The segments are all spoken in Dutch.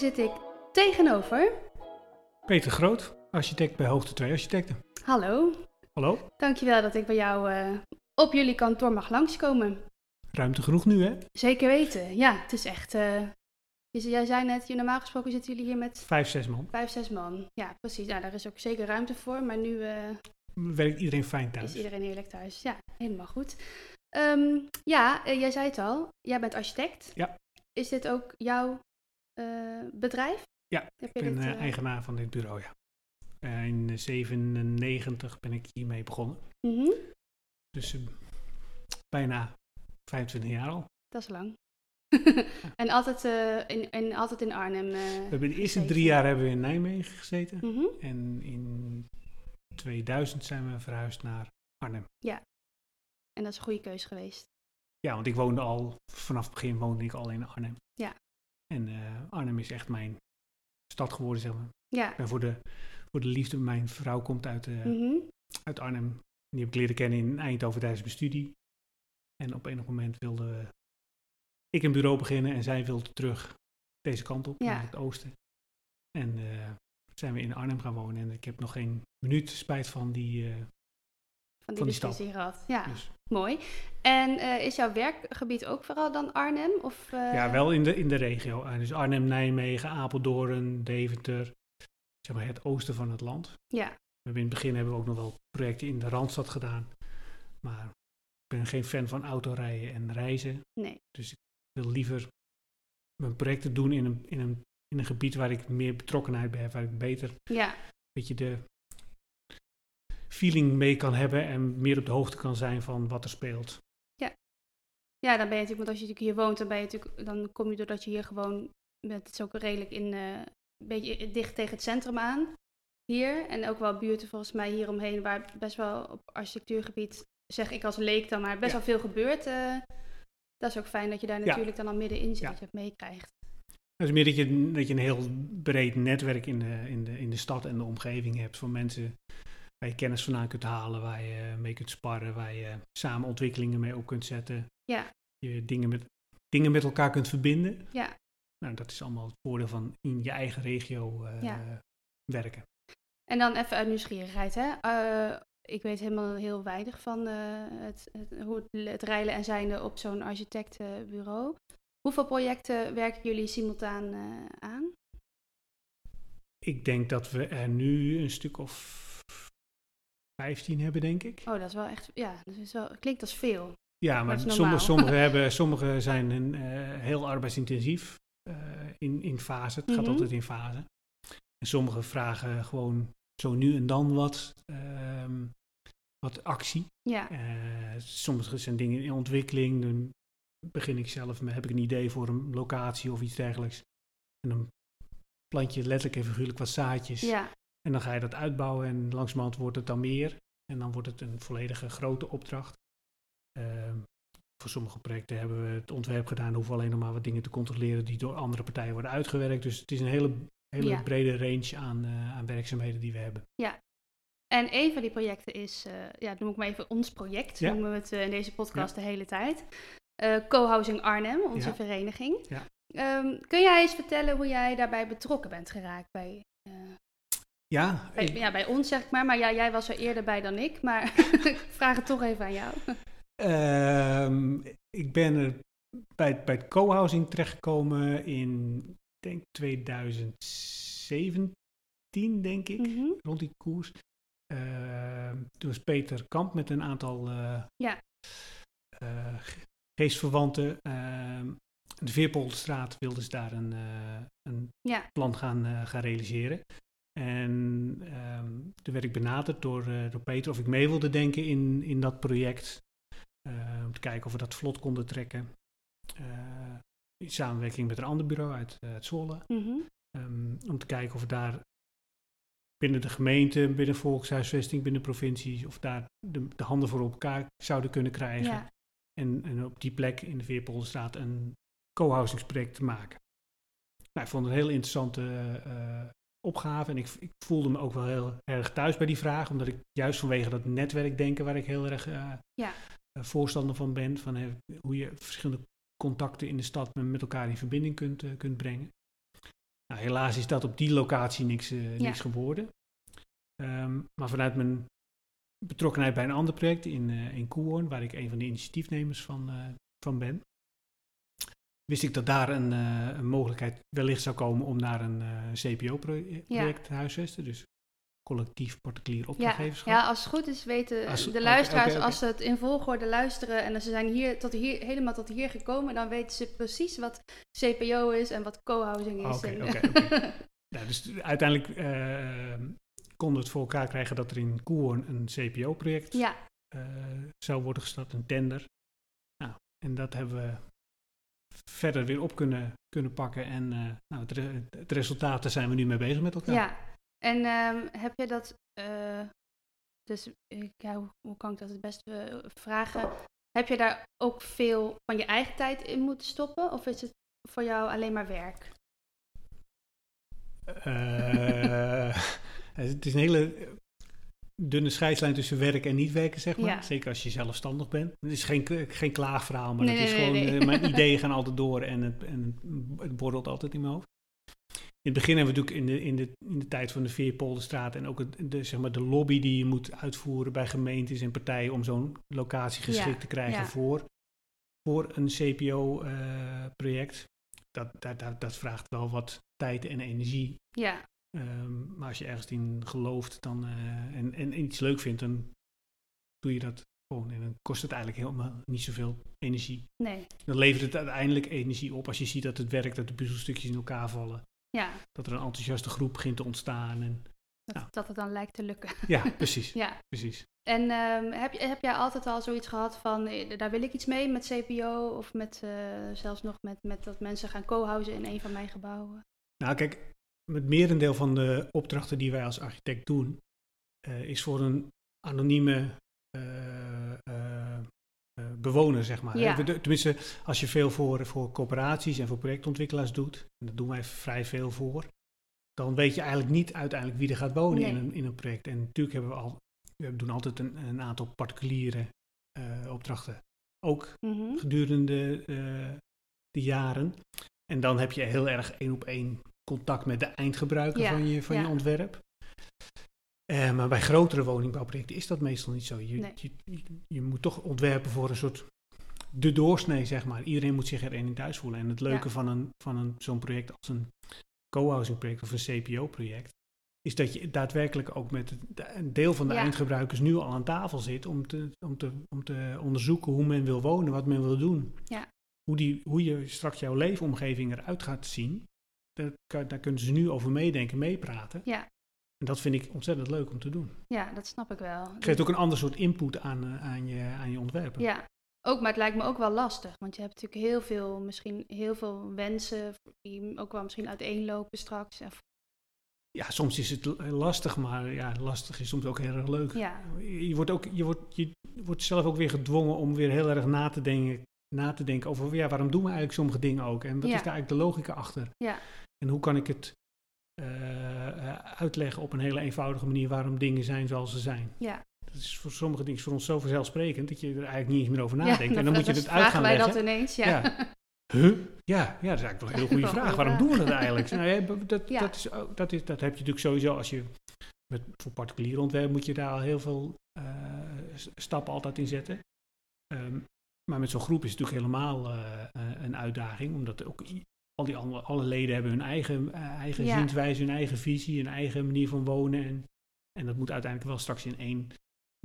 Zit ik tegenover... Peter Groot, architect bij Hoogte 2 Architecten. Hallo, Hallo, dankjewel dat ik bij jou eh, op jullie kantoor mag langskomen. ruimte genoeg nu hè? Zeker weten, ja, het is echt... eh, jij zei net, je- normaal gesproken zitten jullie hier met Vijf, zes man. vijf, zes man. Ja, precies, nou, daar is ook zeker ruimte voor, maar nu... eh, Werkt iedereen fijn thuis? Is iedereen heerlijk thuis? Ja, helemaal goed. Ehm, ja, jij zei het al. Jij bent architect. Ja. Is dit ook jouw bedrijf? Ja, Heb Ik ben dit, eh, eh, eigenaar van dit bureau, ja. Eh, in 97 ben ik hiermee begonnen. mhm, Dus eh, bijna 25 jaar al. Dat is lang. en altijd, eh, in, in, altijd in Arnhem. eh, We hebben de eerste drie jaar hebben we in Nijmegen gezeten. Mhm. En in 2000 zijn we verhuisd naar Arnhem. En dat is een goede keus geweest. Ja, want ik woonde al, vanaf het begin woonde ik al in Arnhem. En eh, Arnhem is echt mijn stad geworden, zeg maar. Ja. Ik ben voor de, voor de liefde, mijn vrouw komt uit, eh, Mhm. uit Arnhem. Die heb ik leren kennen in Eindhoven tijdens mijn studie. En op enig moment wilde ik een bureau beginnen en zij wilde terug deze kant op, Ja. naar het oosten. En eh, zijn we in Arnhem gaan wonen en ik heb nog geen minuut spijt van die... Van die Van die gehad. Ja, dus, mooi. En eh, is jouw werkgebied ook vooral dan Arnhem? Of, eh, ja, wel in de, in de regio. Eh, dus Arnhem, Nijmegen, Apeldoorn, Deventer. Zeg maar het oosten van het land. Ja, We hebben in het begin hebben we ook nog wel projecten in de Randstad gedaan. Maar ik ben geen fan van autorijden en reizen. nee. Dus ik wil liever mijn projecten doen in een, in een, in een gebied waar ik meer betrokkenheid bij heb. Waar ik beter Ja, een beetje de feeling mee kan hebben. En meer op de hoogte kan zijn van wat er speelt. Ja, dan ben je natuurlijk, want als je natuurlijk hier woont, dan, ben je natuurlijk, dan kom je doordat je hier gewoon bent. Het is ook redelijk in, eh, een beetje dicht tegen het centrum aan. Hier. En ook wel buurten volgens mij hieromheen, waar best wel op architectuurgebied, zeg ik als leek dan maar, best Ja. wel veel gebeurt. eh. dat is ook fijn dat je daar Ja. natuurlijk dan al middenin zit, Ja. dat je het meekrijgt. Het is meer dat je, dat je een heel breed netwerk in de, in, de, in de stad en de omgeving hebt van mensen waar je kennis vandaan kunt halen, waar je mee kunt sparren, waar je samen ontwikkelingen mee op kunt zetten. Ja. Je dingen met, dingen met elkaar kunt verbinden. Ja. Nou, dat is allemaal het voordeel van in je eigen regio eh, Ja. werken. En dan even uit nieuwsgierigheid, hè. Eh, ik weet helemaal heel weinig van eh, het, het, hoe het, het rijlen en zijnde op zo'n architectenbureau. Hoeveel projecten werken jullie simultaan aan? Ik denk dat we er nu een stuk of 15 hebben, denk ik. Oh, dat is wel echt, ja, dat is wel, klinkt als veel. Ja, maar sommige, sommige, hebben, sommige zijn een, eh, heel arbeidsintensief eh, in, in fase. Het gaat Mhm. altijd in fase. En sommige vragen gewoon zo nu en dan wat, ehm, wat actie. Ja, Eh, sommige zijn dingen in ontwikkeling. Dan begin ik zelf met, heb ik een idee voor een locatie of iets dergelijks. En dan plant je letterlijk en figuurlijk wat zaadjes. ja, En dan ga je dat uitbouwen en langzamerhand wordt het dan meer. En dan wordt het een volledige grote opdracht. Ehm, voor sommige projecten hebben we het ontwerp gedaan. Dan hoeven we alleen nog maar wat dingen te controleren die door andere partijen worden uitgewerkt. Dus het is een hele, hele Ja. brede range aan, eh, aan werkzaamheden die we hebben. En een van die projecten is, eh, ja, noem ik maar even ons project, Ja. noemen we het eh, in deze podcast de hele tijd. Co-housing Arnhem, onze Ja. vereniging. Ja. Ehm, kun jij eens vertellen hoe jij daarbij betrokken bent geraakt bij, Ja, bij, ik- ja, bij ons, zeg ik maar. Maar ja, jij was er eerder bij dan ik, maar ik vraag het toch even aan jou. Ehm, ik ben er bij, bij het co-housing terechtgekomen in, denk 2017, denk ik, Mhm. rond die koers. Ehm, toen was Peter Kamp met een aantal eh, Ja. eh, ge- geestverwanten. Ehm, de Veerpolderstraat wilden ze daar een, eh, een Ja. plan gaan, gaan realiseren. En ehm, toen werd ik benaderd door, eh, door Peter of ik mee wilde denken in, in dat project. Eh, om te kijken of we dat vlot konden trekken. Eh, in samenwerking met een ander bureau uit, uit Zwolle. Mhm. Ehm, om te kijken of we daar binnen de gemeente, binnen volkshuisvesting, binnen provincies, of daar de, de handen voor op elkaar zouden kunnen krijgen. Ja. En, en op die plek in de Veerpolderstraat een co-housingsproject te maken. Nou, ik vond het een heel interessante opgave en ik, ik, voelde me ook wel heel erg thuis bij die vraag, omdat ik juist vanwege dat netwerkdenken waar ik heel erg uh, ja. uh, voorstander van ben, van hoe je verschillende contacten in de stad met elkaar in verbinding kunt, kunt brengen. Nou, helaas is dat op die locatie niks, niks geworden. Um, maar vanuit mijn betrokkenheid bij een ander project in, in Koehoorn, waar ik een van de initiatiefnemers van, van ben, wist ik dat daar een, uh, een, mogelijkheid wellicht zou komen om naar een uh, CPO-project ja. te huisvesten. Dus collectief particulier opdrachtgeverschap. Ja, ja, als het goed is weten als, de luisteraars, okay, okay. als ze het in volgorde luisteren en ze zijn hier tot hier, helemaal tot hier gekomen, dan weten ze precies wat CPO is en wat co-housing is. Oké, oké. dus uiteindelijk uh, konden we het voor elkaar krijgen dat er in Koehoorn een CPO-project ja. zou worden gestart, een tender. Nou, en dat hebben we verder weer op kunnen, kunnen pakken. En uh, nou, het, re het, resultaat, daar zijn we nu mee bezig met elkaar. Ja, en um, heb je dat, uh, dus ja, hoe, hoe, kan ik dat het beste vragen? Heb je daar ook veel van je eigen tijd in moeten stoppen? Of is het voor jou alleen maar werk? Uh, het is een hele dunne scheidslijn tussen werk en niet werken, zeg maar. Ja. Zeker als je zelfstandig bent. Het is geen, geen klaagverhaal, maar nee, het is nee, gewoon... nee, uh, mijn ideeën gaan altijd door en het, en het borrelt altijd in mijn hoofd. In het begin hebben we natuurlijk in de, in de, in de tijd van de Veerpolderstraat... en ook het, de, zeg maar de lobby die je moet uitvoeren bij gemeentes en partijen... om zo'n locatie geschikt ja, te krijgen ja. voor, voor een CPO-project. Uh, dat, dat, dat, dat vraagt wel wat tijd en energie. Ja. Um, maar als je ergens in gelooft dan, uh, en, en iets leuk vindt, dan doe je dat gewoon. En dan kost het eigenlijk helemaal niet zoveel energie. Nee. Dan levert het uiteindelijk energie op als je ziet dat het werkt, dat de puzzelstukjes in elkaar vallen. Ja. Dat er een enthousiaste groep begint te ontstaan. En, dat, nou. dat het dan lijkt te lukken. Ja, precies. ja. precies. En um, heb, heb jij altijd al zoiets gehad van, daar wil ik iets mee met CPO of met, uh, zelfs nog met, met dat mensen gaan co-housen in een van mijn gebouwen? Nou, kijk, het merendeel van de opdrachten die wij als architect doen, uh, is voor een anonieme uh, uh, bewoner, zeg maar. Ja. Tenminste, als je veel voor, voor corporaties en voor projectontwikkelaars doet, en daar doen wij vrij veel voor, dan weet je eigenlijk niet uiteindelijk wie er gaat wonen Nee. in, een, in een project. En natuurlijk hebben we al, we doen altijd een, een aantal particuliere opdrachten, ook Mhm. gedurende de jaren. En dan heb je heel erg één op één contact met de eindgebruiker Ja, van, je, van je ontwerp. Eh, maar bij grotere woningbouwprojecten is dat meestal niet zo. Je, Nee. je, moet toch ontwerpen voor een soort de doorsnee, zeg maar. Iedereen moet zich erin in thuis voelen. En het leuke Ja. van, een, van een, zo'n project als een co-housing project of een CPO-project, is dat je daadwerkelijk ook met een deel van de Ja. eindgebruikers nu al aan tafel zit om te, om, te, om te onderzoeken hoe men wil wonen, wat men wil doen. Ja. Hoe, die, hoe je straks jouw leefomgeving eruit gaat zien, daar, daar kunnen ze nu over meedenken, meepraten. Ja. En dat vind ik ontzettend leuk om te doen. ja, dat snap ik wel. Geeft ook een ander soort input aan, eh, aan, je, aan je ontwerpen. Ja, ook, maar het lijkt me ook wel lastig. Want je hebt natuurlijk heel veel, misschien heel veel wensen die ook wel misschien uiteenlopen straks. Ja, soms is het lastig, maar ja, lastig is soms ook heel erg leuk. ja, Je wordt, ook, je, wordt, je wordt zelf ook weer gedwongen om weer heel erg na te denken, na te denken over ja, waarom doen we eigenlijk sommige dingen ook? En wat Ja. is daar eigenlijk de logica achter? Ja. En hoe kan ik het eh, eh, uitleggen op een hele eenvoudige manier waarom dingen zijn zoals ze zijn? ja. Dat is voor sommige dingen voor ons zo vanzelfsprekend dat je er eigenlijk niet eens meer over ja nadenkt. en dan moet je het uit gaan wij leggen. dat ineens, ja. Ja. Huh? Ja, ja, dat is eigenlijk wel een heel goede vraag. Waarom doen we dat eigenlijk? Nou, ja, dat, Ja. dat, is, dat, is, dat heb je natuurlijk sowieso als je met, voor particulier ontwerp moet je daar al heel veel eh, stappen altijd in zetten. Ehm, maar met zo'n groep is het natuurlijk helemaal een uitdaging, omdat ook al die andere, alle leden hebben hun eigen, eh, eigen Ja. zienswijze, hun eigen visie, hun eigen manier van wonen. En, en dat moet uiteindelijk wel straks in één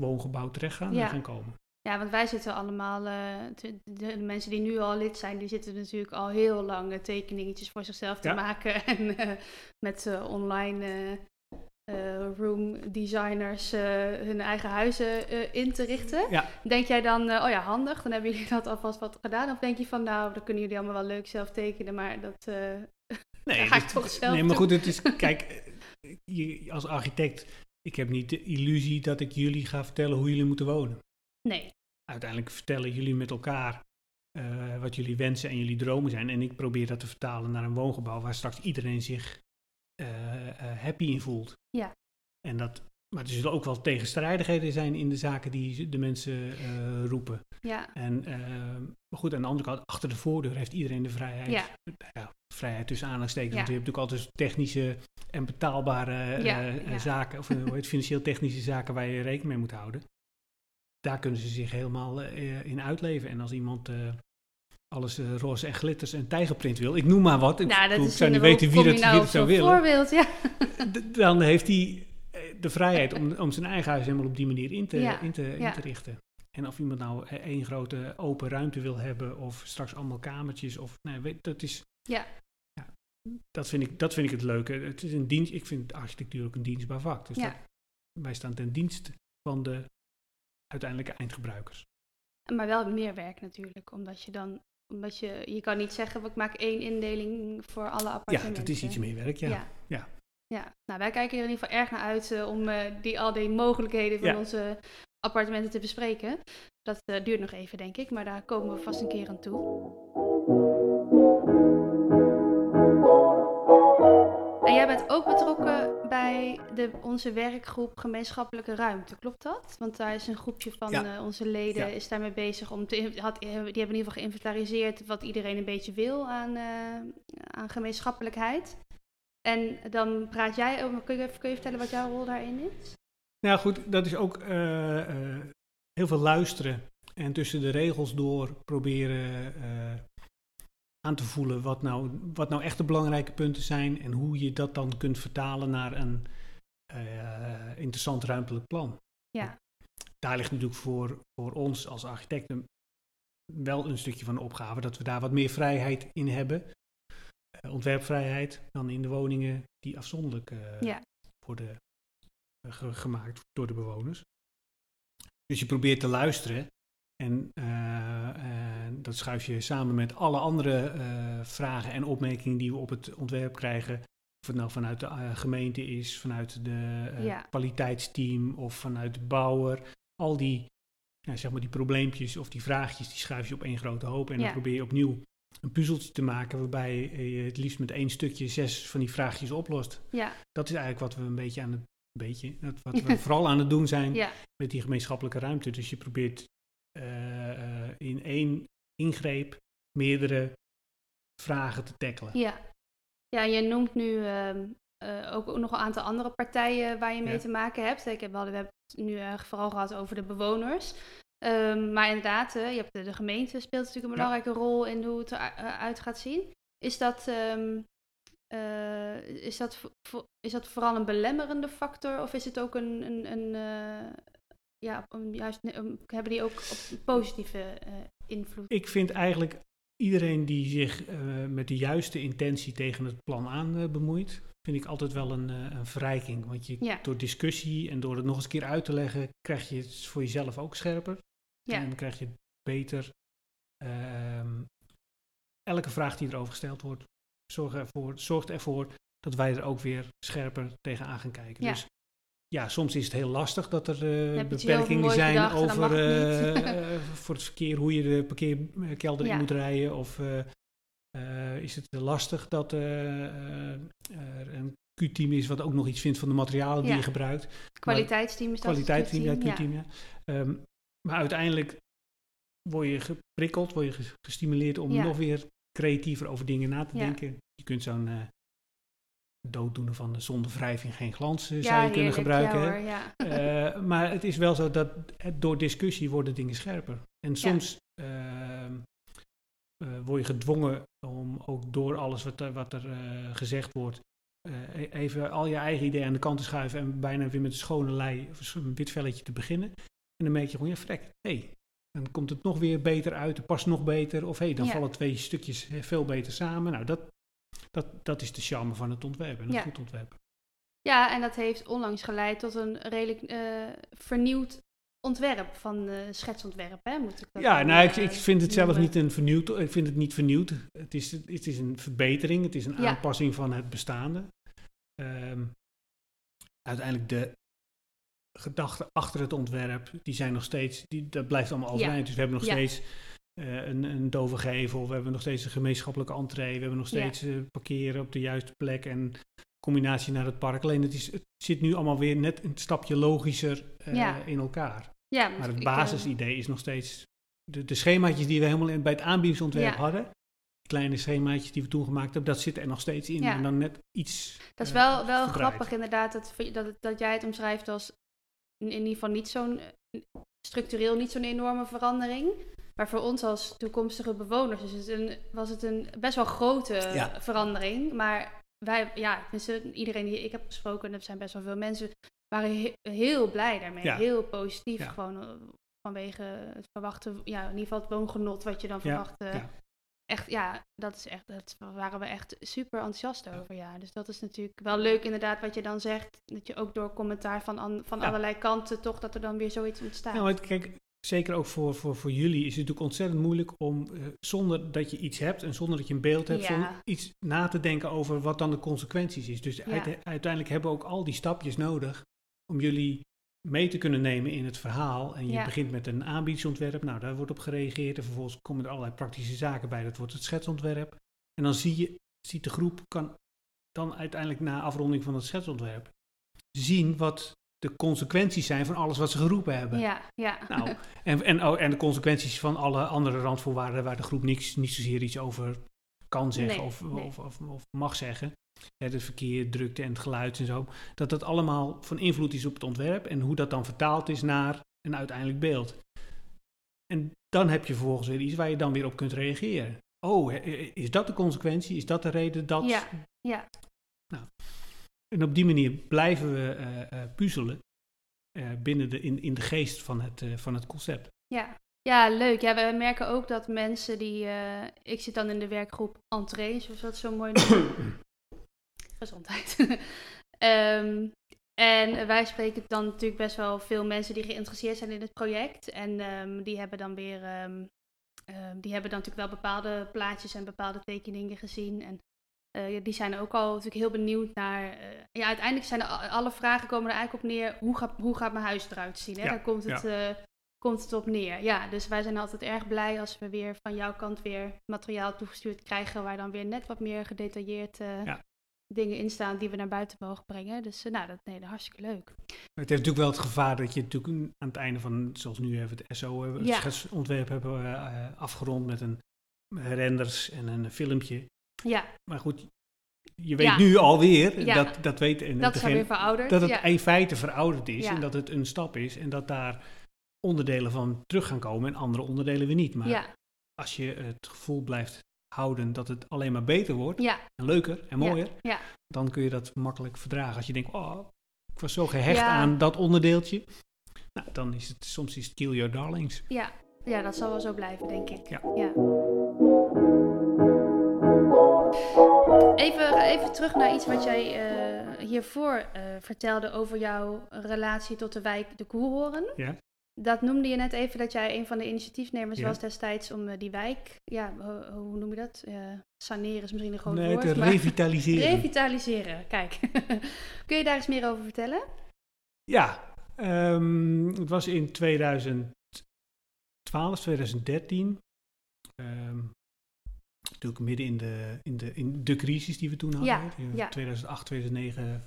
woongebouw terecht gaan, Ja. gaan komen. Ja, want wij zitten allemaal, eh, te- de, de mensen die nu al lid zijn, die zitten natuurlijk al heel lang eh, tekeningetjes voor zichzelf te Ja. maken. En eh, met online eh, room designers eh, hun eigen huizen eh, in te richten. Ja. Denk jij dan, oh ja, handig, dan hebben jullie dat alvast wat gedaan? Of denk je van, nou, dat kunnen jullie allemaal wel leuk zelf tekenen, maar dat, Nee, Dan ga ik toch zelf Nee, maar goed, het is, kijk, je, als architect, ik heb niet de illusie dat ik jullie ga vertellen hoe jullie moeten wonen. Nee, Uiteindelijk vertellen jullie met elkaar wat jullie wensen en jullie dromen zijn. En ik probeer dat te vertalen naar een woongebouw waar straks iedereen zich happy in voelt. Ja. En dat, maar er zullen ook wel tegenstrijdigheden zijn in de zaken die de mensen eh, roepen. ja, En, eh, maar goed, aan de andere kant, achter de voordeur heeft iedereen de vrijheid. Ja. Ja, vrijheid tussen aanhalingstekens. Ja. Want je hebt natuurlijk altijd technische en betaalbare eh, Ja, eh, zaken, of eh, hoe heet, financieel-technische zaken waar je rekening mee moet houden. Daar kunnen ze zich helemaal eh, in uitleven. En als iemand eh, alles eh, roze en glitters en tijgerprint wil, ik noem maar wat, ik, nou, dat ik zou niet weten wie dat, nou wie zou willen, voorbeeld, ja. dan heeft hij eh, de vrijheid om, om zijn eigen huis helemaal op die manier in te, Ja, in te, in ja. te richten. En of iemand nou eh, één grote open ruimte wil hebben of straks allemaal kamertjes of nee, weet, dat is. Ja. ja, dat, vind ik, dat vind ik het leuke. Het is een dienst. Ik vind architectuur ook een dienstbaar vak. Dus dat, wij staan ten dienst van de uiteindelijke eindgebruikers. Maar wel meer werk natuurlijk, omdat je dan, omdat je, je kan niet zeggen, ik maak één indeling voor alle Ja, appartementen. dat is iets meer werk. Ja. Ja. Ja. Ja. nou wij kijken er in ieder geval erg naar uit eh, om eh, die, al die mogelijkheden van Ja. onze appartementen te bespreken. Dat eh, duurt nog even, denk ik, maar daar komen we vast een keer aan toe. Jij bent ook betrokken bij de, onze werkgroep gemeenschappelijke ruimte, klopt dat? Want daar is een groepje van Ja. eh, onze leden Ja. is daarmee bezig om te, had, die hebben in ieder geval geïnventariseerd wat iedereen een beetje wil aan, eh, aan gemeenschappelijkheid. En dan praat jij over, kun je, kun je vertellen wat jouw rol daarin is? Nou goed, dat is ook eh, heel veel luisteren en tussen de regels door proberen aan te voelen wat nou, wat nou echt de belangrijke punten zijn en hoe je dat dan kunt vertalen naar een eh, interessant ruimtelijk plan. Ja. Daar ligt natuurlijk voor, voor ons als architecten wel een stukje van de opgave dat we daar wat meer vrijheid in hebben. Eh, ontwerpvrijheid dan in de woningen die afzonderlijk eh, Ja. worden ge- gemaakt door de bewoners. Dus je probeert te luisteren en eh, eh, dat schuif je samen met alle andere eh, vragen en opmerkingen die we op het ontwerp krijgen. Of het nou vanuit de eh, gemeente is, vanuit de Ja. kwaliteitsteam of vanuit de bouwer. Al die, ja, zeg maar die probleempjes of die vraagjes, die schuif je op één grote hoop. En Ja. dan probeer je opnieuw een puzzeltje te maken waarbij je het liefst met één stukje zes van die vraagjes oplost Ja, dat is eigenlijk wat we een beetje aan het beetje, wat we vooral aan het doen zijn ja, met die gemeenschappelijke ruimte. Dus je probeert in één ingreep meerdere vragen te tackelen. ja. Ja, je noemt nu ehm, eh, ook nog een aantal andere partijen waar je mee Ja. te maken hebt. Ik heb, we hebben het nu eh, vooral gehad over de bewoners. Ehm, maar inderdaad, eh, je hebt de, de gemeente speelt natuurlijk een Ja. belangrijke rol in hoe het eruit gaat zien. Is dat, ehm, eh, is, dat, is dat vooral een belemmerende factor of is het ook een, een, een eh, ja, juist, hebben die ook op positieve eh, invloed? Ik vind eigenlijk iedereen die zich eh, met de juiste intentie tegen het plan aan eh, bemoeit, vind ik altijd wel een, een verrijking. Want je, Ja. door discussie en door het nog eens een keer uit te leggen, krijg je het voor jezelf ook scherper. Ja. En dan krijg je beter. ehm, elke vraag die erover gesteld wordt, zorgt ervoor, zorgt ervoor dat wij er ook weer scherper tegenaan gaan kijken. Ja. Dus ja, soms is het heel lastig dat er eh, het beperkingen zijn over niet. eh, eh, voor het verkeer, hoe je de parkeerkelder Ja. in moet rijden. Of is het lastig dat er een Q-team is wat ook nog iets vindt van de materialen die Ja. je gebruikt Kwaliteitsteam is dat? kwaliteitsteam, ja, Q-team? Q-team, ja. Ehm, maar uiteindelijk word je geprikkeld, word je ges- gestimuleerd om Ja. nog weer creatiever over dingen na te Ja. denken. Je kunt zo'n dooddoener van de zonder wrijving geen glans Ja, zou je kunnen gebruiken. Ja, hoor, ja. Eh, maar het is wel zo dat door discussie worden dingen scherper. En soms ehm, eh, word je gedwongen om ook door alles wat er, wat er eh, gezegd wordt, e- even al je eigen ideeën aan de kant te schuiven en bijna weer met een schone lei of een wit velletje te beginnen. En dan merk je gewoon, ja vrek, hé, hey, dan komt het nog weer beter uit, het past nog beter. Of hé, hey, dan vallen twee stukjes veel beter samen. Nou, dat, dat, dat is de charme van het ontwerpen en het Ja. goed ontwerpen. Ja, en dat heeft onlangs geleid tot een redelijk eh, vernieuwd ontwerp, van uh, schetsontwerp, hè? Moet ik dat ja, nou, ik, eh, ik vind het zelf niet een vernieuwd. Ik vind het niet vernieuwd. Het is, het is een verbetering. Het is een Ja. aanpassing van het bestaande. Ehm, uiteindelijk de gedachten achter het ontwerp, die zijn nog steeds, die, dat blijft allemaal overeind. Dus we hebben nog Ja. steeds eh, een, een dove gevel, we hebben nog steeds een gemeenschappelijke entree, we hebben nog Ja. steeds eh, parkeren op de juiste plek en combinatie naar het park. Alleen het, is, het zit nu allemaal weer net een stapje logischer eh, Ja. in elkaar. Ja, Maar het basisidee is nog steeds. De, de schemaatjes die we helemaal in, bij het aanbiedingsontwerp hadden. Kleine schemaatjes die we toen gemaakt hebben, dat zit er nog steeds in. En dan net iets. Dat is wel, wel grappig inderdaad, dat, dat, dat jij het omschrijft als in, in ieder geval niet zo'n, structureel niet zo'n enorme verandering. Maar voor ons als toekomstige bewoners is het een, was het een best wel grote Ja. verandering. Maar wij, ja, iedereen die ik heb gesproken, en er zijn best wel veel mensen, waren he- heel blij daarmee. Ja. Heel positief, Ja. gewoon eh, vanwege het verwachten, ja, in ieder geval het woongenot wat je dan Ja, verwacht. ja. Echt, ja, dat is echt, dat waren we echt super enthousiast over, ja. Dus dat is natuurlijk wel leuk inderdaad wat je dan zegt, dat je ook door commentaar van, an- van allerlei kanten toch, dat er dan weer zoiets ontstaat. Nou, kijk, zeker ook voor, voor, voor jullie is het natuurlijk ontzettend moeilijk om eh, zonder dat je iets hebt en zonder dat je een beeld hebt, Ja. zonder iets na te denken over wat dan de consequenties is. Dus Ja. uite- uiteindelijk hebben we ook al die stapjes nodig om jullie mee te kunnen nemen in het verhaal. En je Ja. begint met een aanbiedingsontwerp, nou daar wordt op gereageerd en vervolgens komen er allerlei praktische zaken bij, dat wordt het schetsontwerp. En dan zie je, ziet de groep kan dan uiteindelijk na afronding van het schetsontwerp zien wat de consequenties zijn van alles wat ze geroepen hebben. ja, ja. Nou, en, en, oh, en de consequenties van alle andere randvoorwaarden waar de groep niks, niet zozeer iets over kan zeggen Nee, of, nee. Of, of, of mag zeggen. Het verkeer, drukte en het geluid en zo. Dat dat allemaal van invloed is op het ontwerp en hoe dat dan vertaald is naar een uiteindelijk beeld. En dan heb je vervolgens weer iets waar je dan weer op kunt reageren. Oh, is dat de consequentie? Is dat de reden dat... Ja, ja. En op die manier blijven we eh, eh, puzzelen eh, binnen de, in, in de geest van het, van het concept. Ja. ja, leuk. Ja, we merken ook dat mensen die... ik zit dan in de werkgroep entree, zoals dat zo mooi noemen. Gezondheid. Ehm, en wij spreken dan natuurlijk best wel veel mensen die geïnteresseerd zijn in het project. En ehm, die hebben dan weer... ehm, die hebben dan natuurlijk wel bepaalde plaatjes en bepaalde tekeningen gezien. En eh, die zijn ook al natuurlijk heel benieuwd naar... eh, ja, uiteindelijk zijn alle vragen komen er eigenlijk op neer... hoe gaat, hoe gaat mijn huis eruit zien? Hè? Ja, Daar komt het, eh, komt het op neer. Ja, dus wij zijn altijd erg blij als we weer van jouw kant weer materiaal toegestuurd krijgen... waar dan weer net wat meer gedetailleerd Ja. dingen in staan... die we naar buiten mogen brengen. Dus nou, dat, nee, dat hartstikke leuk. Het heeft natuurlijk wel het gevaar dat je natuurlijk aan het einde van, zoals nu even het SO, hebben, het Ja. schetsontwerp hebben afgerond met een renders en een filmpje. Ja, Maar goed, je weet Ja. nu alweer, Ja. dat, dat weet en dat degene- dat het ja. in feite verouderd is en dat het een stap is en dat daar onderdelen van terug gaan komen en andere onderdelen weer niet. Maar als je het gevoel blijft houden dat het alleen maar beter wordt ja, en leuker en mooier, ja. dan kun je dat makkelijk verdragen. Als je denkt, oh, ik was zo gehecht aan dat onderdeeltje, nou, dan is het soms is het kill your darlings. ja. ja, dat zal wel zo blijven, denk ik. Ja. Even, even terug naar iets wat jij eh, hiervoor eh, vertelde over jouw relatie tot de wijk De Koelhoorn. Ja. Dat noemde je net even dat jij een van de initiatiefnemers Ja. was destijds om eh, die wijk, ja, ho- hoe noem je dat? Saneren is misschien een groot Nee, woord. te maar revitaliseren. revitaliseren, kijk. Kun je daar eens meer over vertellen? ja, ehm, het was in 2012, 2013. ehm, natuurlijk midden in de, in, de, in de crisis die we toen hadden. Ja, In ja. 2008, 2009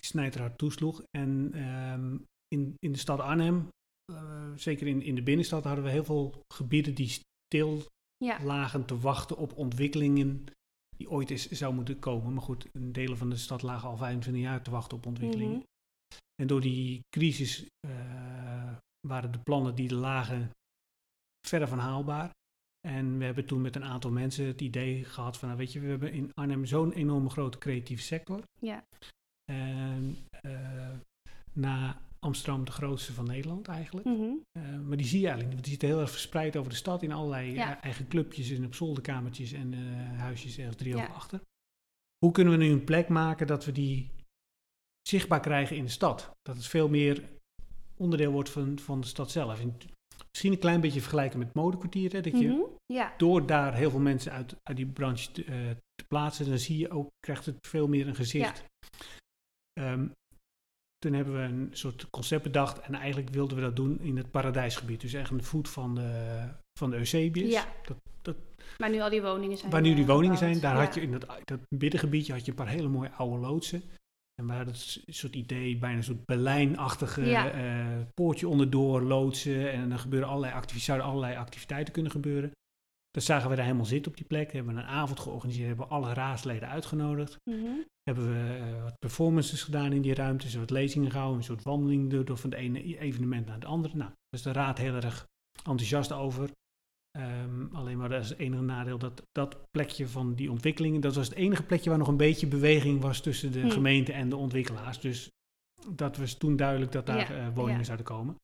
snijdt er hard toesloeg. En ehm, in, in de stad Arnhem, eh, zeker in, in de binnenstad, hadden we heel veel gebieden die stil Ja, lagen te wachten op ontwikkelingen die ooit eens zou moeten komen. Maar goed, een delen van de stad lagen al 25 jaar te wachten op ontwikkelingen. Mhm. En door die crisis eh, waren de plannen die er lagen verder van haalbaar. En we hebben toen met een aantal mensen het idee gehad van, nou weet je, we hebben in Arnhem zo'n enorme grote creatieve sector. ja, En eh, na Amsterdam de grootste van Nederland eigenlijk. mhm. Eh, maar die zie je eigenlijk niet, want die zitten heel erg verspreid over de stad in allerlei Ja. eh, eigen clubjes en op zolderkamertjes en huisjes ergens drie Ja. achter. Hoe kunnen we nu een plek maken dat we die zichtbaar krijgen in de stad? Dat het veel meer onderdeel wordt van, van de stad zelf. En misschien een klein beetje vergelijken met modekwartieren. Dat je Mhm. Ja, door daar heel veel mensen uit, uit die branche te, eh, te plaatsen, dan zie je ook, krijgt het veel meer een gezicht. Ehm, toen hebben we een soort concept bedacht en eigenlijk wilden we dat doen in het paradijsgebied. Dus echt een voet van de, van de Eusebius. Ja. Dat, dat, waar nu al die woningen zijn. waar nu die woningen gebouwd. zijn, daar Ja. had je in dat, dat middengebiedje had je een paar hele mooie oude loodsen. En we hadden het soort idee, bijna een soort Berlijnachtige Ja. eh, poortje onderdoor, loodsen. En dan gebeuren allerlei activiteiten, zouden allerlei activiteiten kunnen gebeuren. Dat zagen we daar helemaal zitten op die plek. Hebben we een avond georganiseerd, hebben alle raadsleden uitgenodigd. Mhm. Hebben we eh, wat performances gedaan in die ruimtes, wat lezingen gehouden, een soort wandeling door, door van het ene evenement naar het andere. Nou, daar is de raad heel erg enthousiast over. Ehm, alleen maar dat is het enige nadeel dat dat plekje van die ontwikkelingen, dat was het enige plekje waar nog een beetje beweging was tussen de Hm. gemeente en de ontwikkelaars. Dus dat was toen duidelijk dat daar Ja, eh, woningen ja. zouden komen.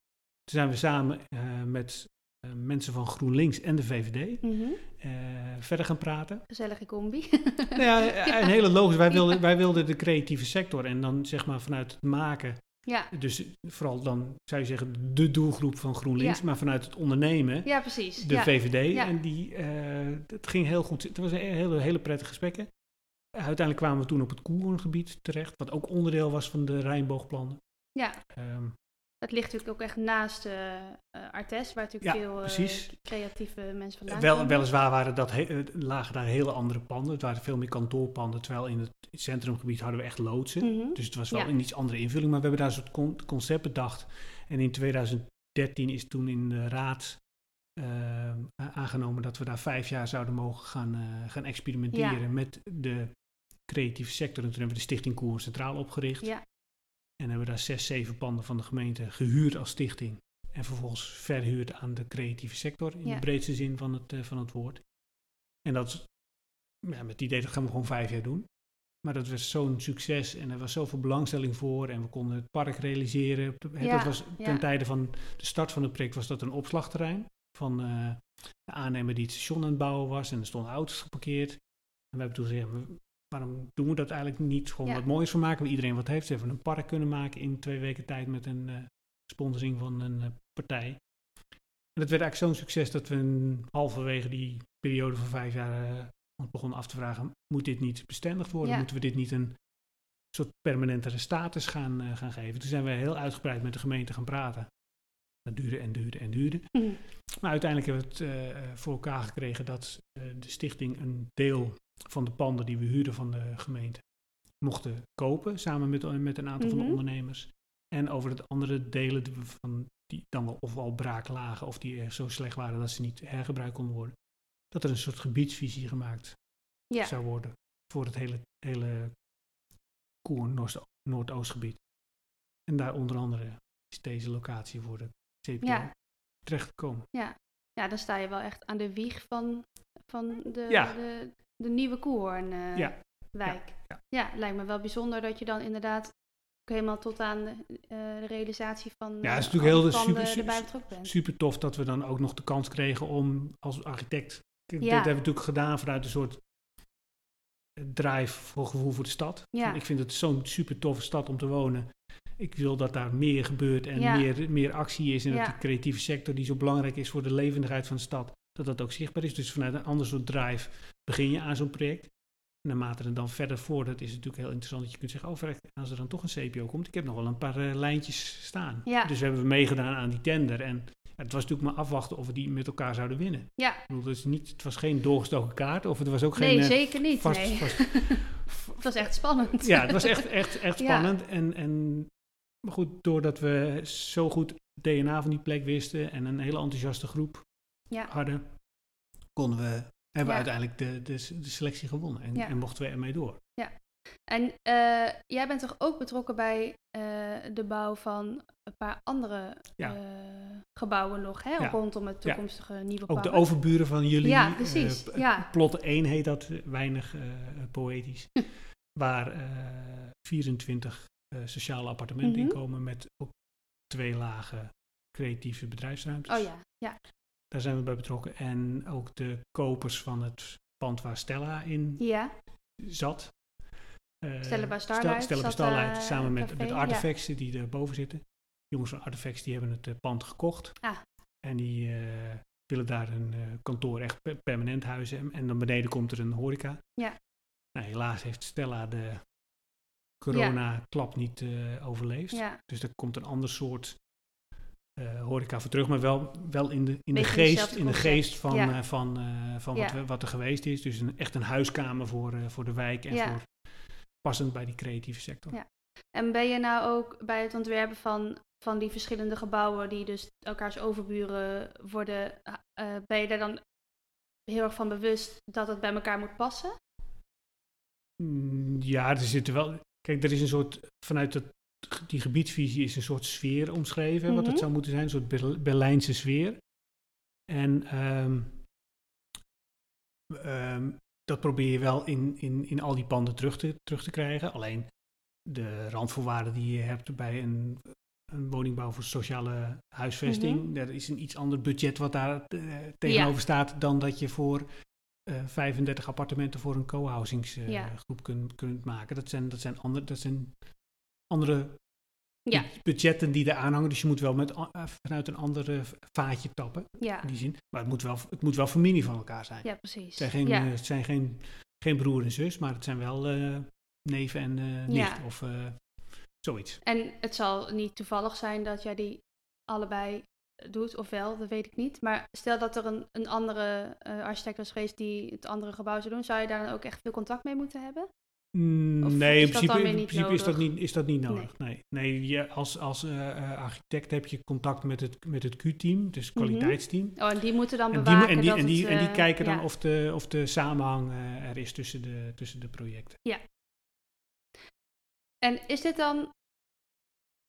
Toen zijn we samen eh, met mensen van GroenLinks en de VVD Mhm. eh, verder gaan praten. Gezellige combi. Nou ja, een hele logisch. Wij wilden, wij wilden de creatieve sector en dan zeg maar vanuit het maken. ja. Dus vooral dan zou je zeggen de doelgroep van GroenLinks, Ja. maar vanuit het ondernemen ja, precies. de. VVD. En die, eh, het ging heel goed. Het was een hele, hele prettige gesprekken. Uiteindelijk kwamen we toen op het Koehoorngebied terecht, wat ook onderdeel was van de Rijnboogplannen. Ja, Ehm, dat ligt natuurlijk ook echt naast eh eh, Artes, waar natuurlijk Ja, veel eh, creatieve mensen vandaan wel, komen. weliswaar waren dat he- lagen daar hele andere panden. Het waren veel meer kantoorpanden, terwijl in het centrumgebied hadden we echt loodsen. Mhm. Dus het was wel Ja. een iets andere invulling, maar we hebben daar een soort con- concept bedacht. En in 2013 is toen in de raad aangenomen dat we daar vijf jaar zouden mogen gaan, gaan experimenteren Ja. met de creatieve sector. En toen hebben we de Stichting Koer Centraal opgericht. Ja, En hebben daar zes, zeven panden van de gemeente gehuurd als stichting. En vervolgens verhuurd aan de creatieve sector in Ja. de breedste zin van het, eh, van het woord. En dat is, ja, met het idee dat gaan we gewoon vijf jaar doen. Maar dat was zo'n succes en er was zoveel belangstelling voor. En we konden het park realiseren. Ja, dat was ja. ten tijde van de start van het project was dat een opslagterrein. Van eh, de aannemer die het station aan het bouwen was. En er stonden auto's geparkeerd. En we hebben toen gezegd, "We- waarom doen we dat eigenlijk niet gewoon Ja. wat moois van maken? Waar iedereen wat heeft. Ze hebben een park kunnen maken in twee weken tijd met een eh, sponsoring van een eh, partij. En dat werd eigenlijk zo'n succes dat we een, halverwege die periode van vijf jaar eh, ons begonnen af te vragen, moet dit niet bestendigd worden? Ja. Moeten we dit niet een soort permanentere status gaan, gaan geven? Toen zijn we heel uitgebreid met de gemeente gaan praten. Dat duurde en duurde en duurde. Mhm. Maar uiteindelijk hebben we het voor elkaar gekregen dat de stichting een deel van de panden die we huurden van de gemeente mochten kopen, samen met, met een aantal van Mhm. de ondernemers. En over het andere delen van, die dan wel ofwel braak lagen of die zo slecht waren dat ze niet hergebruikt konden worden, dat er een soort gebiedsvisie gemaakt ja. zou worden voor het hele, hele Koer Noord- Noordoostgebied. En daar onder andere is deze locatie voor de CPO Ja. terechtgekomen. ja, dan sta je wel echt aan de wieg van, van de, Ja. de, de nieuwe Koehoorn eh, Ja. wijk. Ja. Ja, lijkt me wel bijzonder dat je dan inderdaad ook helemaal tot aan de, eh, de realisatie van Ja, het is eh, natuurlijk heel super- super- super tof dat we dan ook nog de kans kregen om als architect. Kijk, Ja. Dit hebben we natuurlijk gedaan vanuit een soort drive voor gevoel voor de stad. Ja. Ik vind het zo'n super toffe stad om te wonen. Ik wil dat daar meer gebeurt en Ja. meer, meer actie is in Ja. de creatieve sector die zo belangrijk is voor de levendigheid van de stad. Dat dat ook zichtbaar is. Dus vanuit een ander soort drive begin je aan zo'n project. Naarmate het dan verder vordert, is het natuurlijk heel interessant dat je kunt zeggen: Oh, verrek, als er dan toch een CPO komt, ik heb nog wel een paar eh, lijntjes staan. Ja. Dus we hebben meegedaan aan die tender. En het was natuurlijk maar afwachten of we die met elkaar zouden winnen. Ja, Ik bedoel, het, is niet, het was geen doorgestoken kaart, of het was ook geen. nee, eh, zeker niet. vast- nee. vast- het was echt spannend. ja, het was echt, echt, echt Ja. spannend. En, en, maar goed, doordat we zo goed het DNA van die plek wisten en een hele enthousiaste groep Ja. hadden, konden we, hebben we Ja. uiteindelijk de, de, de selectie gewonnen. En, Ja. en mochten we ermee door. En eh, jij bent toch ook betrokken bij eh, de bouw van een paar andere Ja. eh, gebouwen nog, hè? Ja. rondom het Ja. toekomstige nieuwe Ook park. de overburen van jullie. Ja, precies. Ja. Plot 1 heet dat, weinig poëtisch. waar eh, 24 eh, sociale appartementen Mhm. met ook twee lagen creatieve bedrijfsruimtes. Oh ja, ja. Daar zijn we bij betrokken. En ook de kopers van het pand waar Stella in Ja, zat. Eh, Stella Stel- Starlight Stella Starlight, eh, samen met, café, met ja. Artifacts die erboven zitten. jongens van Artifacts die hebben het eh, pand gekocht. Ah. En die eh, willen daar een eh, kantoor echt pe- permanent huizen. En, en dan beneden komt er een horeca. Ja. Nou, helaas heeft Stella de corona-klap niet eh, overleefd. Ja, Dus er komt een ander soort eh, horeca voor terug, maar wel, wel in de, in de geest, in de geest van, ja. eh, van, eh, van wat, we- wat er geweest is. Dus een, echt een huiskamer voor, eh, voor de wijk en Ja. voor passend bij die creatieve sector. Ja. En ben je nou ook bij het ontwerpen van, van die verschillende gebouwen die dus elkaars overburen worden, eh, ben je daar dan heel erg van bewust dat het bij elkaar moet passen? Mm, Ja, er zitten wel. Kijk, er is een soort. Vanuit het, die gebiedsvisie is een soort sfeer omschreven, wat Mhm. het zou moeten zijn, een soort Ber- Berlijnse sfeer. En ehm, ehm, dat probeer je wel in, in, in al die panden terug te, terug te krijgen. Alleen de randvoorwaarden die je hebt bij een, een woningbouw voor sociale huisvesting, Mhm. er is een iets ander budget wat daar eh, tegenover staat dan dat je voor eh 35 appartementen voor een co-housingsgroep Ja. kunt, kunt maken. Dat zijn, dat zijn, andere, dat zijn andere Ja. bu- budgetten die er aanhangen. Dus je moet wel met, eh, vanuit een andere vaatje tappen, Ja, in die zin. Maar het moet wel, het moet wel familie van elkaar zijn. ja precies. Het zijn, geen, ja. eh, het zijn geen, geen broer en zus, maar het zijn wel eh, neven en eh nicht Ja. of eh, zoiets. En het zal niet toevallig zijn dat jij die allebei doet, of wel, dat weet ik niet. Maar stel dat er een, een andere eh, architect was geweest die het andere gebouw zou doen, zou je daar dan ook echt veel contact mee moeten hebben? Mm, Of nee, in principe, in principe is, dat niet, is dat niet nodig. Nee, nee. je, als, als eh, eh, architect heb je contact met het, met het Q-team, dus het Mhm. kwaliteitsteam. Oh, en die moeten dan En die, bewaken en die, dat en die, het, en die kijken dan ja. of, de, of de samenhang er is tussen de, tussen de projecten. En is dit dan,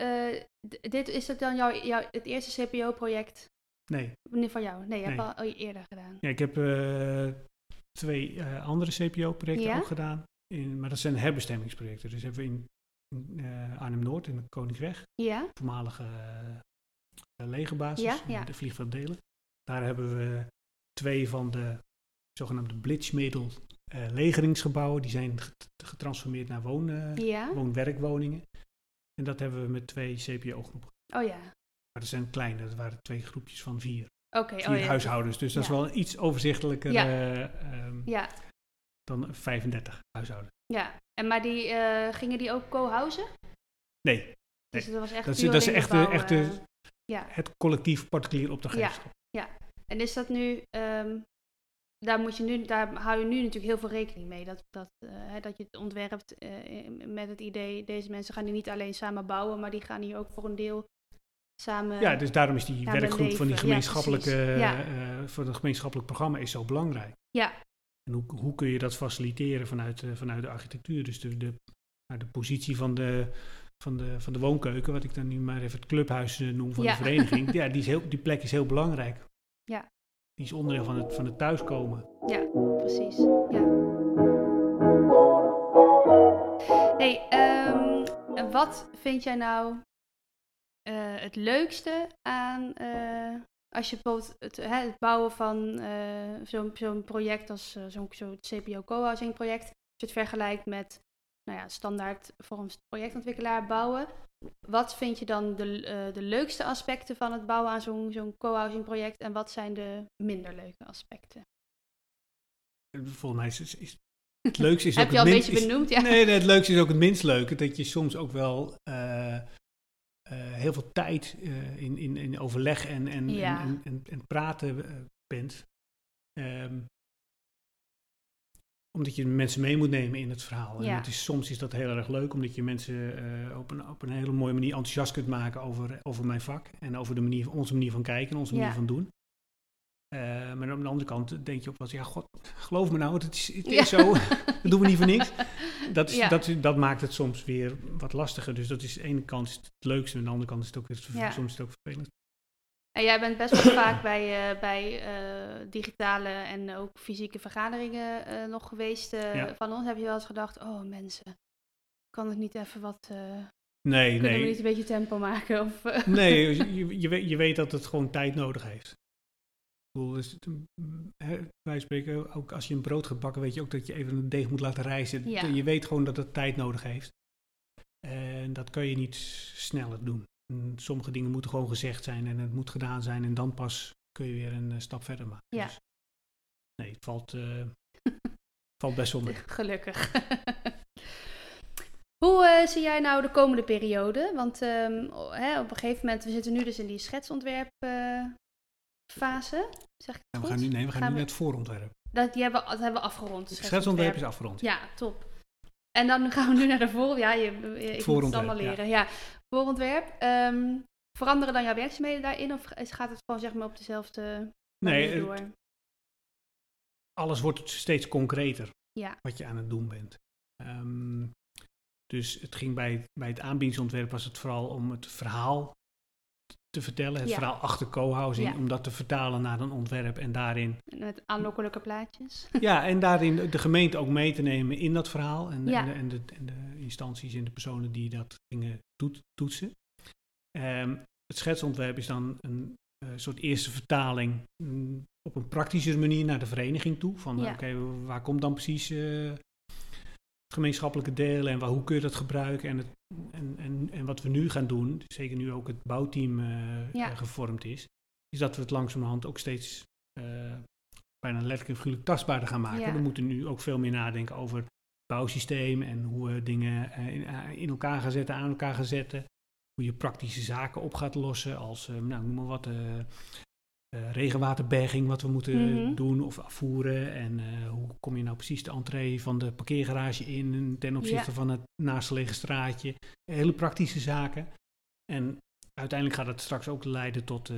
eh, dit, is het dan jouw, jouw, het eerste CPO-project Nee, van jou? Nee, je hebt Nee. al al eerder gedaan. ja, ik heb eh, twee eh, andere CPO-projecten Ja? ook gedaan, in, maar dat zijn herbestemmingsprojecten. Dus hebben we in, in Arnhem-Noord, in de Koningsweg, Ja? voormalige legerbasis, Ja, ja. de vliegvelddelen. Daar hebben we twee van de zogenaamde Blitzmedel eh legeringsgebouwen, die zijn get- getransformeerd naar woon, Ja? woon-werkwoningen. En dat hebben we met twee CPO-groepen. Oh ja. Maar dat zijn kleine, dat waren twee groepjes van vier. Oké, Vier oh ja. huishoudens, dus dat Ja. is wel iets overzichtelijker Ja. eh, ehm, Ja, dan 35 huishoudens. ja. En maar die, eh, gingen die ook co-housen? Nee, Dus dat was echt dat is, dat echt, de de, echt de, eh, ja. het collectief particulier opdrachtgeverschap. En is dat nu, ehm, daar, moet je nu, daar hou je nu natuurlijk heel veel rekening mee. Dat, dat, eh, hè, dat je het ontwerpt eh, met het idee, deze mensen gaan hier niet alleen samen bouwen, maar die gaan hier ook voor een deel samen. Ja, dus daarom is die werkgroep van die. Ja, gemeenschappelijke. Ja. eh, van het gemeenschappelijk programma is zo belangrijk. Ja. En hoe, hoe kun je dat faciliteren vanuit, vanuit de architectuur? Dus de, de, nou, de positie van de, van, de, van de woonkeuken, wat ik dan nu maar even het clubhuis noem van Ja. de vereniging. ja, die, is heel, die plek is heel belangrijk. Ja. Die is onderdeel van het, van het thuiskomen. Ja, precies. Ja. Hey, ehm, wat vind jij nou eh, het leukste aan eh, als je bijvoorbeeld het, het bouwen van eh, zo'n project als zo'n zo'n CPO co-housing project, als je het vergelijkt met nou ja, standaard voor een projectontwikkelaar bouwen. Wat vind je dan de, eh, de leukste aspecten van het bouwen aan zo'n zo'n co-housing project en wat zijn de minder leuke aspecten? Volgens mij is, is, is het leukste is ook Heb je al een beetje benoemd? Ja. Nee, nee, het leukste is ook het minst leuke. Dat je soms ook wel eh, eh, heel veel tijd in, in, in overleg en, en, Ja. en, en, en, en praten bent. Ehm, omdat je mensen mee moet nemen in het verhaal. En het is, soms is dat heel erg leuk, omdat je mensen eh, op, een, op een hele mooie manier enthousiast kunt maken over, over mijn vak. En over de manier, onze manier van kijken en onze Ja. manier van doen. Eh, maar aan de andere kant denk je ook wel eens, ja, god, geloof me nou, het is, het is Ja. zo. dat doen we niet voor niks. Dat, is, dat, dat maakt het soms weer wat lastiger. Dus dat is aan de ene kant is het het leukste, en aan de andere kant is het ook, soms is het ook vervelend. En jij bent best wel vaak bij, eh, bij eh, digitale en ook fysieke vergaderingen eh, nog geweest Ja. van ons. Heb je wel eens gedacht, oh mensen, kan het niet even wat, Nee, kunnen we nee. niet een beetje tempo maken? Of, Nee, je, je, weet, je weet dat het gewoon tijd nodig heeft. Ik bedoel, dus, het, hè, wij spreken, ook als je een brood gaat bakken, weet je ook dat je even een deeg moet laten rijzen. Ja. Je weet gewoon dat het tijd nodig heeft. En dat kun je niet sneller doen. Sommige dingen moeten gewoon gezegd zijn en het moet gedaan zijn en dan pas kun je weer een eh, stap verder maken. Ja. Dus, nee, het valt, eh, valt best wel mee. Gelukkig. Hoe eh, zie jij nou de komende periode? Want ehm, hè, op een gegeven moment, we zitten nu dus in die schetsontwerpfase. fase. zeg ik het Ja, we goed? gaan nu, nee, we gaan, Gaan nu we- naar het voorontwerp. Dat, die hebben, we- dat hebben we afgerond. Het het schetsontwerp is afgerond. Ja, top. En dan gaan we nu naar de voor... Ja, je, je- ik moet het allemaal leren. Ja, voorontwerp. Ehm, veranderen dan jouw werkzaamheden daarin? Of gaat het gewoon zeg maar op dezelfde Nee, manier eh, door? alles wordt steeds concreter Ja. wat je aan het doen bent. Ehm, dus het ging bij, bij het aanbiedingsontwerp was het vooral om het verhaal te vertellen, het Ja. verhaal achter co-housing, Ja. om dat te vertalen naar een ontwerp en daarin, Met aanlokkelijke plaatjes. ja, en daarin de gemeente ook mee te nemen in dat verhaal en, Ja. en, de, en, de, en de instanties en de personen die dat gingen toet- toetsen. Ehm, het schetsontwerp is dan een eh, soort eerste vertaling mm, op een praktische manier naar de vereniging toe. Van oké, waar komt dan precies eh, gemeenschappelijke deel en waar, hoe kun je dat gebruiken? En, het, en, en, en wat we nu gaan doen, zeker nu ook het bouwteam eh, Ja. eh, gevormd is, is dat we het langzamerhand ook steeds eh, bijna letterlijk en figuurlijk tastbaarder gaan maken. Ja. We moeten nu ook veel meer nadenken over het bouwsysteem en hoe we dingen in, in elkaar gaan zetten, aan elkaar gaan zetten. Hoe je praktische zaken op gaat lossen, als, nou, noem maar wat, eh, regenwaterberging, wat we moeten Mhm. doen of afvoeren. En eh, hoe kom je nou precies de entree van de parkeergarage in ten opzichte Ja. van het naastgelegen straatje. Hele praktische zaken. En uiteindelijk gaat het straks ook leiden tot eh,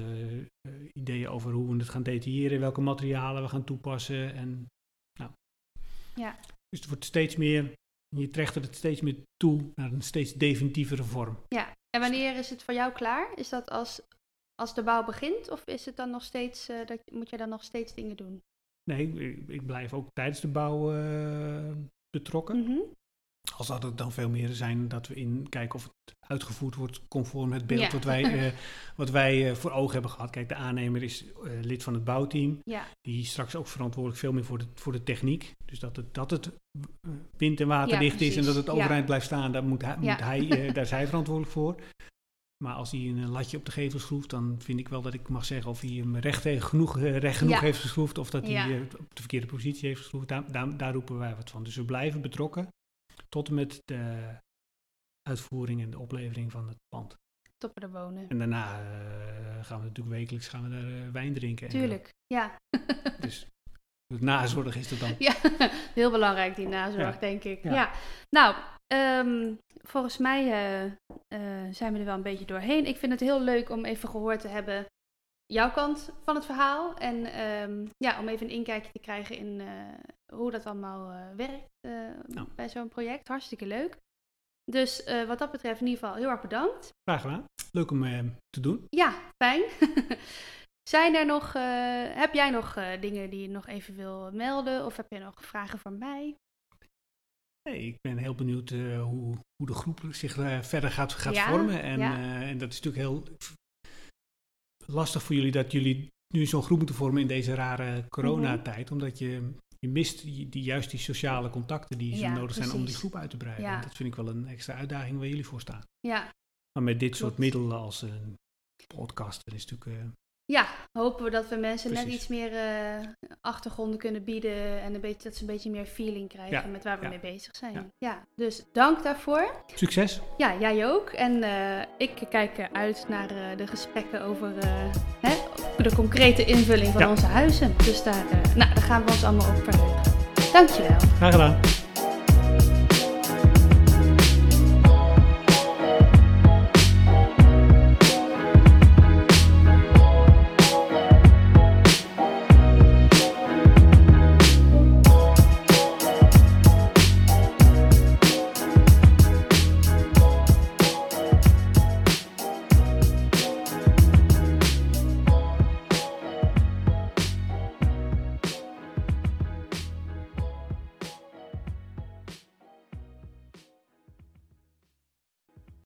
ideeën over hoe we het gaan detailleren, welke materialen we gaan toepassen. En, nou. Ja. Dus het wordt steeds meer, je trekt het steeds meer toe naar een steeds definitievere vorm. Ja, en wanneer is het voor jou klaar? Is dat als, als de bouw begint of is het dan nog steeds, eh, dat, moet je dan nog steeds dingen doen? Nee, ik, ik blijf ook tijdens de bouw eh, betrokken. Mhm. Al zou het dan veel meer zijn dat we in kijken of het uitgevoerd wordt conform het beeld Ja. wat wij, eh, wat wij voor ogen hebben gehad. Kijk, de aannemer is lid van het bouwteam. Ja, Die is straks ook verantwoordelijk veel meer voor de, voor de techniek. Dus dat het, dat het wind- en waterdicht is en dat het overeind blijft staan, daar, moet hij, moet hij, daar is hij verantwoordelijk voor. Maar als hij een latje op de gevel schroeft, dan vind ik wel dat ik mag zeggen of hij hem recht, eh, genoeg, eh, recht genoeg Ja. heeft geschroefd of dat hij eh, op de verkeerde positie heeft geschroefd. Daar, daar, daar roepen wij wat van. Dus we blijven betrokken tot en met de uitvoering en de oplevering van het pand. toppen er wonen. En daarna eh, gaan we natuurlijk wekelijks gaan we daar, eh, wijn drinken. En, Tuurlijk, ja. eh, dus het nazorg is er dan. ja, heel belangrijk die nazorg, Ja. denk ik. Ja. Ja. Nou, ehm, volgens mij eh, eh, zijn we er wel een beetje doorheen. Ik vind het heel leuk om even gehoord te hebben jouw kant van het verhaal. En ehm, ja, om even een inkijkje te krijgen in eh, hoe dat allemaal werkt Nou. bij zo'n project. Hartstikke leuk. Dus wat dat betreft in ieder geval heel erg bedankt. Graag gedaan. Leuk om eh, te doen. Ja, fijn. Zijn er nog, heb jij nog dingen die je nog even wil melden? Of heb je nog vragen voor mij? Nee, ik ben heel benieuwd eh, hoe, hoe de groep zich eh, verder gaat, gaat Ja, vormen. En, ja. eh, en dat is natuurlijk heel lastig voor jullie dat jullie nu zo'n groep moeten vormen in deze rare coronatijd. Omdat je, je mist die, juist die sociale contacten die zo Ja, nodig zijn om die groep uit te breiden. Dat vind ik wel een extra uitdaging waar jullie voor staan. Ja, Maar met dit soort middelen als een podcast, dat is natuurlijk... ja hopen we dat we mensen net iets meer eh, achtergronden kunnen bieden. En een beetje, dat ze een beetje meer feeling krijgen Ja, met waar we ja. mee bezig zijn. Ja. Ja. dus dank daarvoor. succes! Ja, jij ook. En eh, ik kijk uit naar eh, de gesprekken over hè, de concrete invulling van onze huizen. Dus daar, nou, daar gaan we ons allemaal op verheugen. Dankjewel. Graag gedaan!